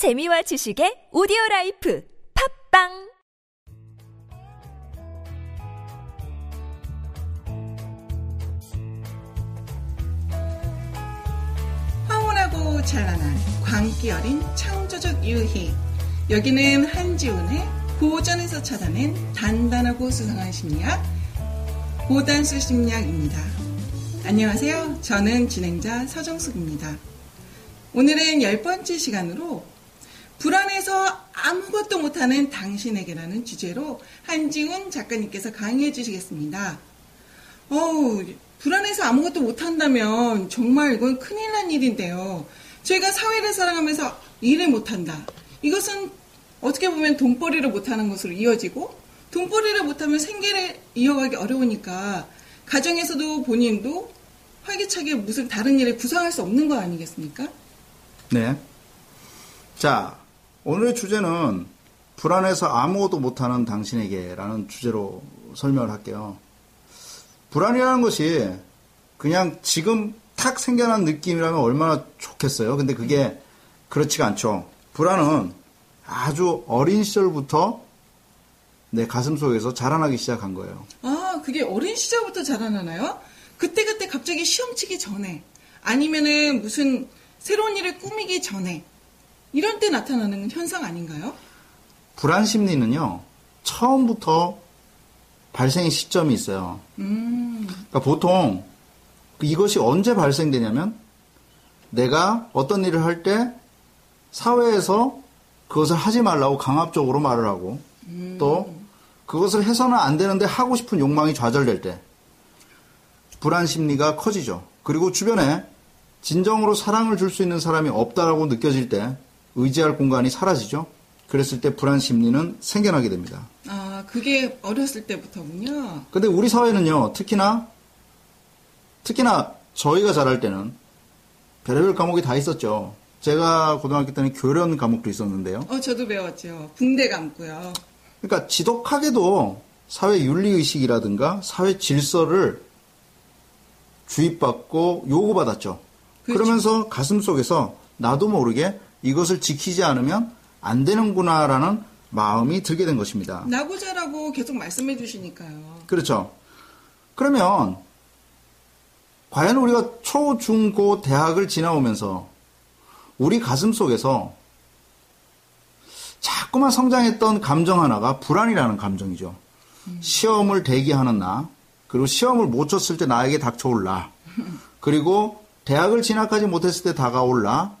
재미와 지식의 오디오 라이프 팟빵 황홀하고 찬란한 광기 어린 창조적 유희. 여기는 한지훈의 고전에서 찾아낸 단단하고 수상한 심리학, 고단수 심리학입니다. 안녕하세요. 저는 진행자 서정숙입니다. 오늘은 열 번째 시간으로 불안해서 아무것도 못하는 당신에게라는 주제로 한지훈 작가님께서 강의해 주시겠습니다. 어우, 불안해서 아무것도 못한다면 정말 이건 큰일 난 일인데요. 저희가 사회를 살아가면서 일을 못한다. 이것은 어떻게 보면 돈벌이를 못하는 것으로 이어지고 돈벌이를 못하면 생계를 이어가기 어려우니까 가정에서도 본인도 활기차게 무슨 다른 일을 구상할 수 없는 거 아니겠습니까? 네. 자, 오늘의 주제는 불안해서 아무것도 못하는 당신에게라는 주제로 설명을 할게요. 불안이라는 것이 그냥 지금 탁 생겨난 느낌이라면 얼마나 좋겠어요. 근데 그게 그렇지가 않죠. 불안은 아주 어린 시절부터 내 가슴 속에서 자라나기 시작한 거예요. 아, 그게 어린 시절부터 자라나나요? 그때그때 갑자기 시험 치기 전에 아니면은 무슨 새로운 일을 꾸미기 전에 이런 때 나타나는 현상 아닌가요? 불안 심리는요, 처음부터 발생의 시점이 있어요. 음, 그러니까 보통 이것이 언제 발생되냐면 내가 어떤 일을 할 때 사회에서 그것을 하지 말라고 강압적으로 말을 하고 또 그것을 해서는 안 되는데 하고 싶은 욕망이 좌절될 때 불안 심리가 커지죠. 그리고 주변에 진정으로 사랑을 줄 수 있는 사람이 없다라고 느껴질 때 의지할 공간이 사라지죠. 그랬을 때 불안 심리는 생겨나게 됩니다. 아, 그게 어렸을 때부터군요. 근데 우리 사회는요, 특히나, 특히나 저희가 자랄 때는 별의별 과목이 다 있었죠. 제가 고등학교 때는 교련 과목도 있었는데요. 어, 저도 배웠죠. 붕대 감고요. 그러니까 지독하게도 사회 윤리의식이라든가 사회 질서를 주입받고 요구받았죠. 그 그렇죠. 러면서 가슴 속에서 나도 모르게 이것을 지키지 않으면 안 되는구나라는 마음이 들게 된 것입니다. 나고자라고 계속 말씀해 주시니까요. 그렇죠. 그러면 과연 우리가 초, 중, 고, 대학을 지나오면서 우리 가슴 속에서 자꾸만 성장했던 감정 하나가 불안이라는 감정이죠. 시험을 대기하는 나, 그리고 시험을 못 쳤을 때 나에게 닥쳐올 나, 그리고 대학을 진학하지 못했을 때 다가올 나,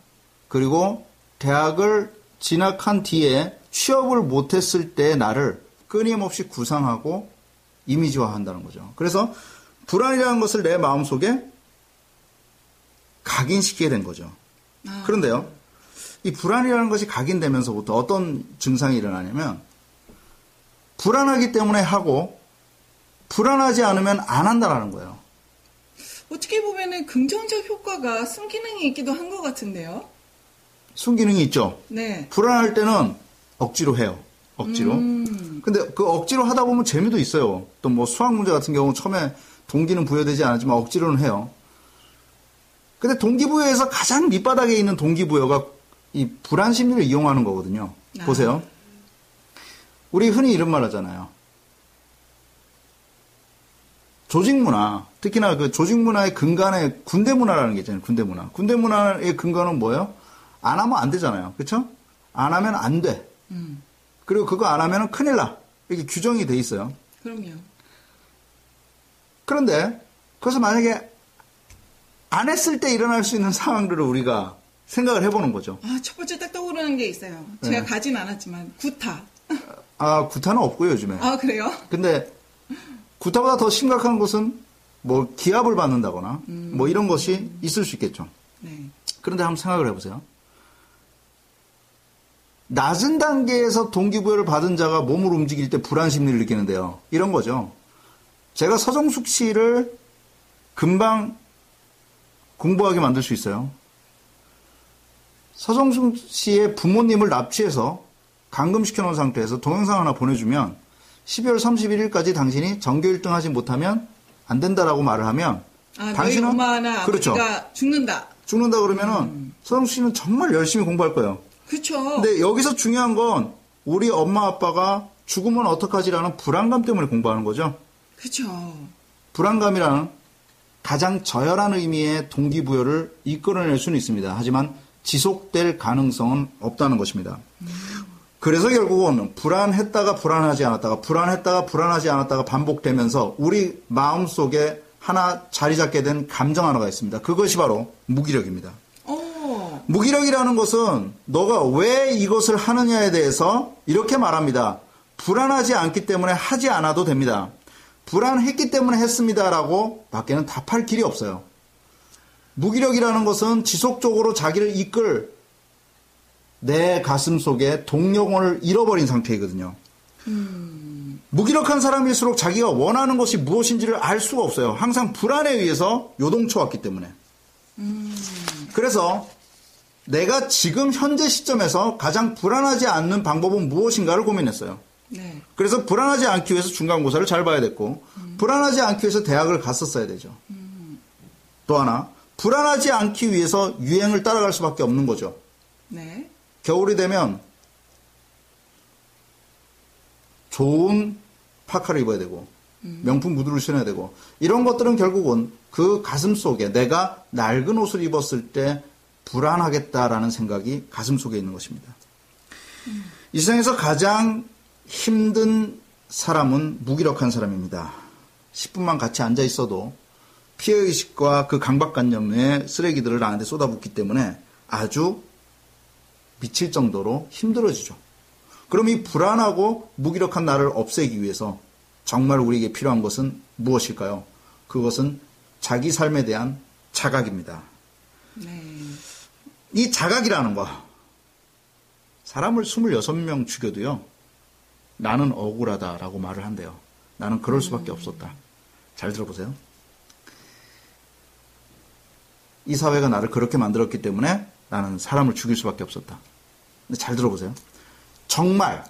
그리고 대학을 진학한 뒤에 취업을 못했을 때 나를 끊임없이 구상하고 이미지화한다는 거죠. 그래서 불안이라는 것을 내 마음속에 각인시키게 된 거죠. 아, 그런데요, 이 불안이라는 것이 각인되면서부터 어떤 증상이 일어나냐면, 불안하기 때문에 하고, 불안하지 않으면 안 한다라는 거예요. 어떻게 보면은 긍정적 효과가 순기능이 있기도 한 것 같은데요. 순기능이 있죠. 네. 불안할 때는 억지로 해요. 억지로. 음, 근데 그 억지로 하다 보면 재미도 있어요. 또 뭐 수학 문제 같은 경우 처음에 동기는 부여되지 않았지만 억지로는 해요. 근데 동기부여에서 가장 밑바닥에 있는 동기부여가 이 불안 심리를 이용하는 거거든요. 아. 보세요. 우리 흔히 이런 말 하잖아요. 조직 문화, 특히나 그 조직 문화의 근간에 군대 문화라는 게 있잖아요. 군대 문화. 군대 문화의 근간은 뭐예요? 안 하면 안 되잖아요. 그렇죠? 안 하면 안 돼. 음, 그리고 그거 안 하면 큰일 나. 이렇게 규정이 돼 있어요. 그럼요. 그런데 그래서 만약에 안 했을 때 일어날 수 있는 상황들을 우리가 생각을 해보는 거죠. 아, 첫 번째 딱 떠오르는 게 있어요. 제가 네. 가진 않았지만, 구타. 아, 구타는 없고요, 요즘에. 아, 그래요? 근데 구타보다 더 심각한 것은 뭐 기합을 받는다거나 뭐 이런 것이 있을 수 있겠죠. 네. 그런데 한번 생각을 해보세요. 낮은 단계에서 동기부여를 받은 자가 몸을 움직일 때 불안 심리를 느끼는데요. 이런 거죠. 제가 서정숙 씨를 금방 공부하게 만들 수 있어요. 서정숙 씨의 부모님을 납치해서 감금시켜 놓은 상태에서 동영상 하나 보내주면 12월 31일까지 당신이 전교 1등 하지 못하면 안 된다라고 말을 하면 아, 당신은 그렇죠. 죽는다. 죽는다 그러면은 서정숙 씨는 정말 열심히 공부할 거예요. 그쵸. 근데 여기서 중요한 건 우리 엄마 아빠가 죽으면 어떡하지라는 불안감 때문에 공부하는 거죠. 그쵸. 불안감이라는 가장 저열한 의미의 동기부여를 이끌어낼 수는 있습니다. 하지만 지속될 가능성은 없다는 것입니다. 그래서 결국은 불안했다가 불안하지 않았다가 불안했다가 불안하지 않았다가 반복되면서 우리 마음 속에 하나 자리 잡게 된 감정 하나가 있습니다. 그것이 바로 무기력입니다. 어, 무기력이라는 것은 너가 왜 이것을 하느냐에 대해서 이렇게 말합니다. 불안하지 않기 때문에 하지 않아도 됩니다. 불안했기 때문에 했습니다라고 밖에는 답할 길이 없어요. 무기력이라는 것은 지속적으로 자기를 이끌 내 가슴 속에 동력원을 잃어버린 상태이거든요. 무기력한 사람일수록 자기가 원하는 것이 무엇인지를 알 수가 없어요. 항상 불안에 의해서 요동쳐왔기 때문에. 그래서 내가 지금 현재 시점에서 가장 불안하지 않는 방법은 무엇인가를 고민했어요. 네. 그래서 불안하지 않기 위해서 중간고사를 잘 봐야 됐고, 불안하지 않기 위해서 대학을 갔었어야 되죠. 또 하나, 불안하지 않기 위해서 유행을 따라갈 수밖에 없는 거죠. 네. 겨울이 되면 좋은 파카를 입어야 되고 명품 구두를 신어야 되고 이런 것들은 결국은 그 가슴 속에 내가 낡은 옷을 입었을 때 불안하겠다라는 생각이 가슴 속에 있는 것입니다. 이 세상에서 가장 힘든 사람은 무기력한 사람입니다. 10분만 같이 앉아 있어도 피해의식과 그 강박관념의 쓰레기들을 나한테 쏟아붓기 때문에 아주 미칠 정도로 힘들어지죠. 그럼 이 불안하고 무기력한 나를 없애기 위해서 정말 우리에게 필요한 것은 무엇일까요? 그것은 자기 삶에 대한 자각입니다. 네. 이 자각이라는 거, 사람을 26명 죽여도요, 나는 억울하다라고 말을 한대요. 나는 그럴 수밖에 없었다. 잘 들어보세요. 이 사회가 나를 그렇게 만들었기 때문에 나는 사람을 죽일 수밖에 없었다. 근데 잘 들어보세요. 정말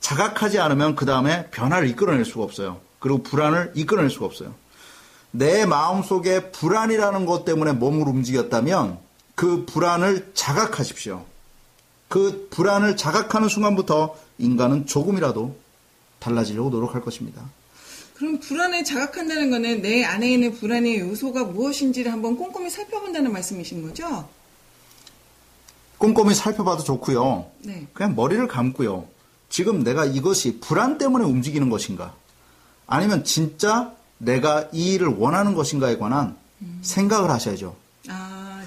자각하지 않으면 그 다음에 변화를 이끌어낼 수가 없어요. 그리고 불안을 이끌어낼 수가 없어요. 내 마음 속에 불안이라는 것 때문에 몸을 움직였다면 그 불안을 자각하십시오. 그 불안을 자각하는 순간부터 인간은 조금이라도 달라지려고 노력할 것입니다. 그럼 불안을 자각한다는 거는 내 안에 있는 불안의 요소가 무엇인지를 한번 꼼꼼히 살펴본다는 말씀이신 거죠? 꼼꼼히 살펴봐도 좋고요. 네. 그냥 머리를 감고요. 지금 내가 이것이 불안 때문에 움직이는 것인가? 아니면 진짜 내가 이 일을 원하는 것인가에 관한 생각을 하셔야죠.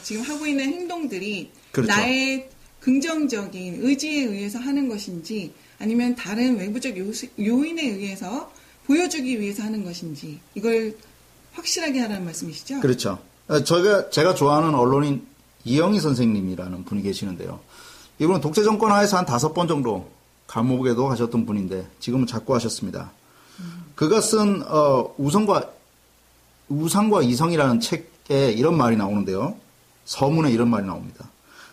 아, 지금 하고 있는 행동들이 그렇죠. 나의 긍정적인 의지에 의해서 하는 것인지 아니면 다른 외부적 요인에 의해서 보여주기 위해서 하는 것인지 이걸 확실하게 하라는 말씀이시죠? 그렇죠. 어, 저가 제가 좋아하는 언론인 이영희 선생님이라는 분이 계시는데요. 이분은 독재 정권 하에서 한 다섯 번 정도 감옥에도 가셨던 분인데 지금은 작고하셨습니다. 그가 쓴 어, 우성과 우상과 이성이라는 책에 이런 말이 나오는데요. 서문에 이런 말이 나옵니다.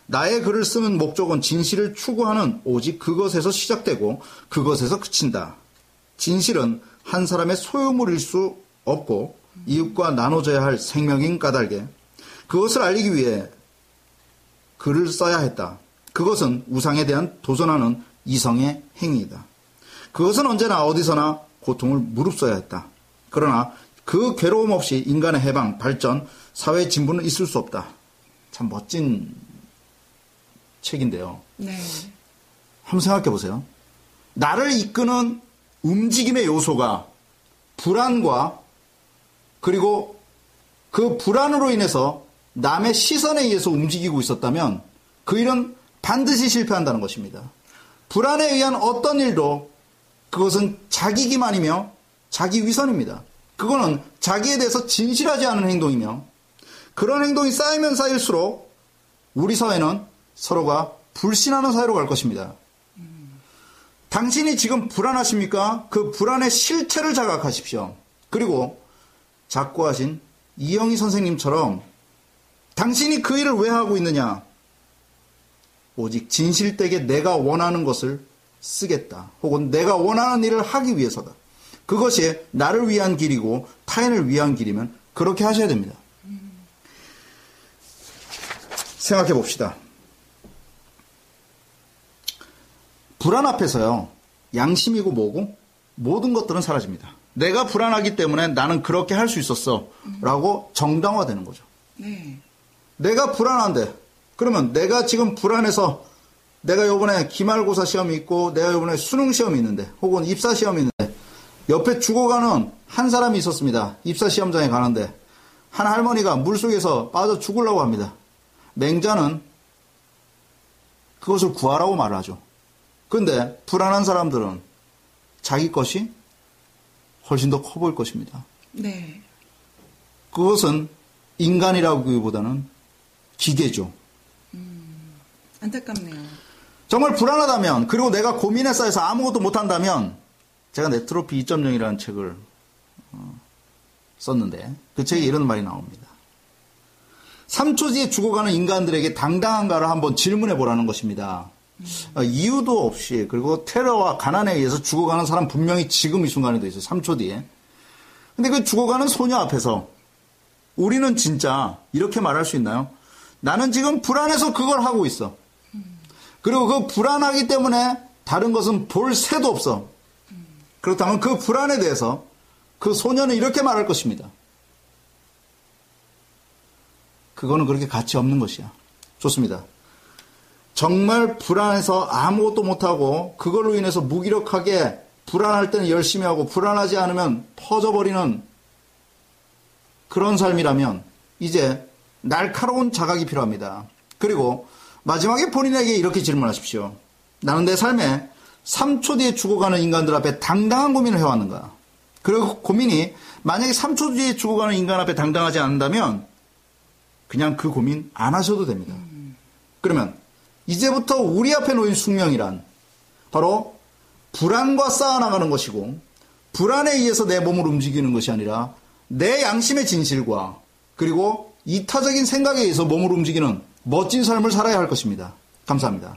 나의 글을 쓰는 목적은 진실을 추구하는 오직 그것에서 시작되고 그것에서 그친다. 진실은 한 사람의 소유물일 수 없고 이웃과 나눠져야 할 생명인 까닭에 그것을 알리기 위해 글을 써야 했다. 그것은 우상에 대한 도전하는 이성의 행위이다. 그것은 언제나 어디서나 고통을 무릅써야 했다. 그러나 그 괴로움 없이 인간의 해방, 발전, 사회 진보는 있을 수 없다. 참 멋진 책인데요. 네. 한번 생각해 보세요. 나를 이끄는 움직임의 요소가 불안과 그리고 그 불안으로 인해서 남의 시선에 의해서 움직이고 있었다면 그 일은 반드시 실패한다는 것입니다. 불안에 의한 어떤 일도 그것은 자기 기만이며 자기 위선입니다. 그거는 자기에 대해서 진실하지 않은 행동이며 그런 행동이 쌓이면 쌓일수록 우리 사회는 서로가 불신하는 사회로 갈 것입니다. 당신이 지금 불안하십니까? 그 불안의 실체를 자각하십시오. 그리고 작고하신 이영희 선생님처럼 당신이 그 일을 왜 하고 있느냐? 오직 진실되게 내가 원하는 것을 쓰겠다. 혹은 내가 원하는 일을 하기 위해서다. 그것이 나를 위한 길이고 타인을 위한 길이면 그렇게 하셔야 됩니다. 생각해 봅시다. 불안 앞에서요. 양심이고 뭐고 모든 것들은 사라집니다. 내가 불안하기 때문에 나는 그렇게 할 수 있었어. 라고 정당화되는 거죠. 네. 내가 불안한데 그러면 내가 지금 불안해서 내가 요번에 기말고사 시험이 있고 내가 요번에 수능 시험이 있는데 혹은 입사 시험이 있는데 옆에 죽어가는 한 사람이 있었습니다. 입사 시험장에 가는데 한 할머니가 물 속에서 빠져 죽으려고 합니다. 맹자는 그것을 구하라고 말을 하죠. 근데 불안한 사람들은 자기 것이 훨씬 더 커 보일 것입니다. 네. 그것은 인간이라기보다는 기계죠. 안타깝네요. 정말 불안하다면 그리고 내가 고민에 쌓여서 아무것도 못한다면 제가 네트로피 2.0이라는 책을 어, 썼는데 그 책에 이런 말이 나옵니다. 3초 뒤에 죽어가는 인간들에게 당당한가를 한번 질문해 보라는 것입니다. 어, 이유도 없이 그리고 테러와 가난에 의해서 죽어가는 사람 분명히 지금 이 순간에도 있어요. 3초 뒤에. 근데 그 죽어가는 소녀 앞에서 우리는 진짜 이렇게 말할 수 있나요? 나는 지금 불안해서 그걸 하고 있어. 그리고 그 불안하기 때문에 다른 것은 볼 새도 없어. 그렇다면 그 불안에 대해서 그 소녀는 이렇게 말할 것입니다. 그거는 그렇게 가치 없는 것이야. 좋습니다. 정말 불안해서 아무것도 못하고 그걸로 인해서 무기력하게 불안할 때는 열심히 하고 불안하지 않으면 퍼져버리는 그런 삶이라면 이제 날카로운 자각이 필요합니다. 그리고 마지막에 본인에게 이렇게 질문하십시오. 나는 내 삶에 3초 뒤에 죽어가는 인간들 앞에 당당한 고민을 해왔는가? 그리고 고민이 만약에 3초 뒤에 죽어가는 인간 앞에 당당하지 않는다면 그냥 그 고민 안 하셔도 됩니다. 그러면 이제부터 우리 앞에 놓인 숙명이란 바로 불안과 쌓아나가는 것이고 불안에 의해서 내 몸을 움직이는 것이 아니라 내 양심의 진실과 그리고 이타적인 생각에 의해서 몸을 움직이는 멋진 삶을 살아야 할 것입니다. 감사합니다.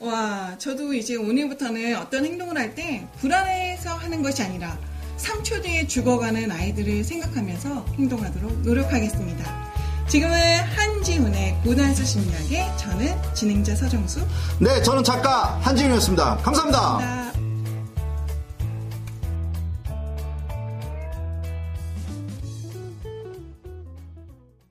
와, 저도 이제 오늘부터는 어떤 행동을 할 때 불안해서 하는 것이 아니라 3초 뒤에 죽어가는 아이들을 생각하면서 행동하도록 노력하겠습니다. 지금은 한지훈의 고단수 심리학의 저는 진행자 서정수. 네, 저는 작가 한지윤이었습니다 감사합니다. 감사합니다.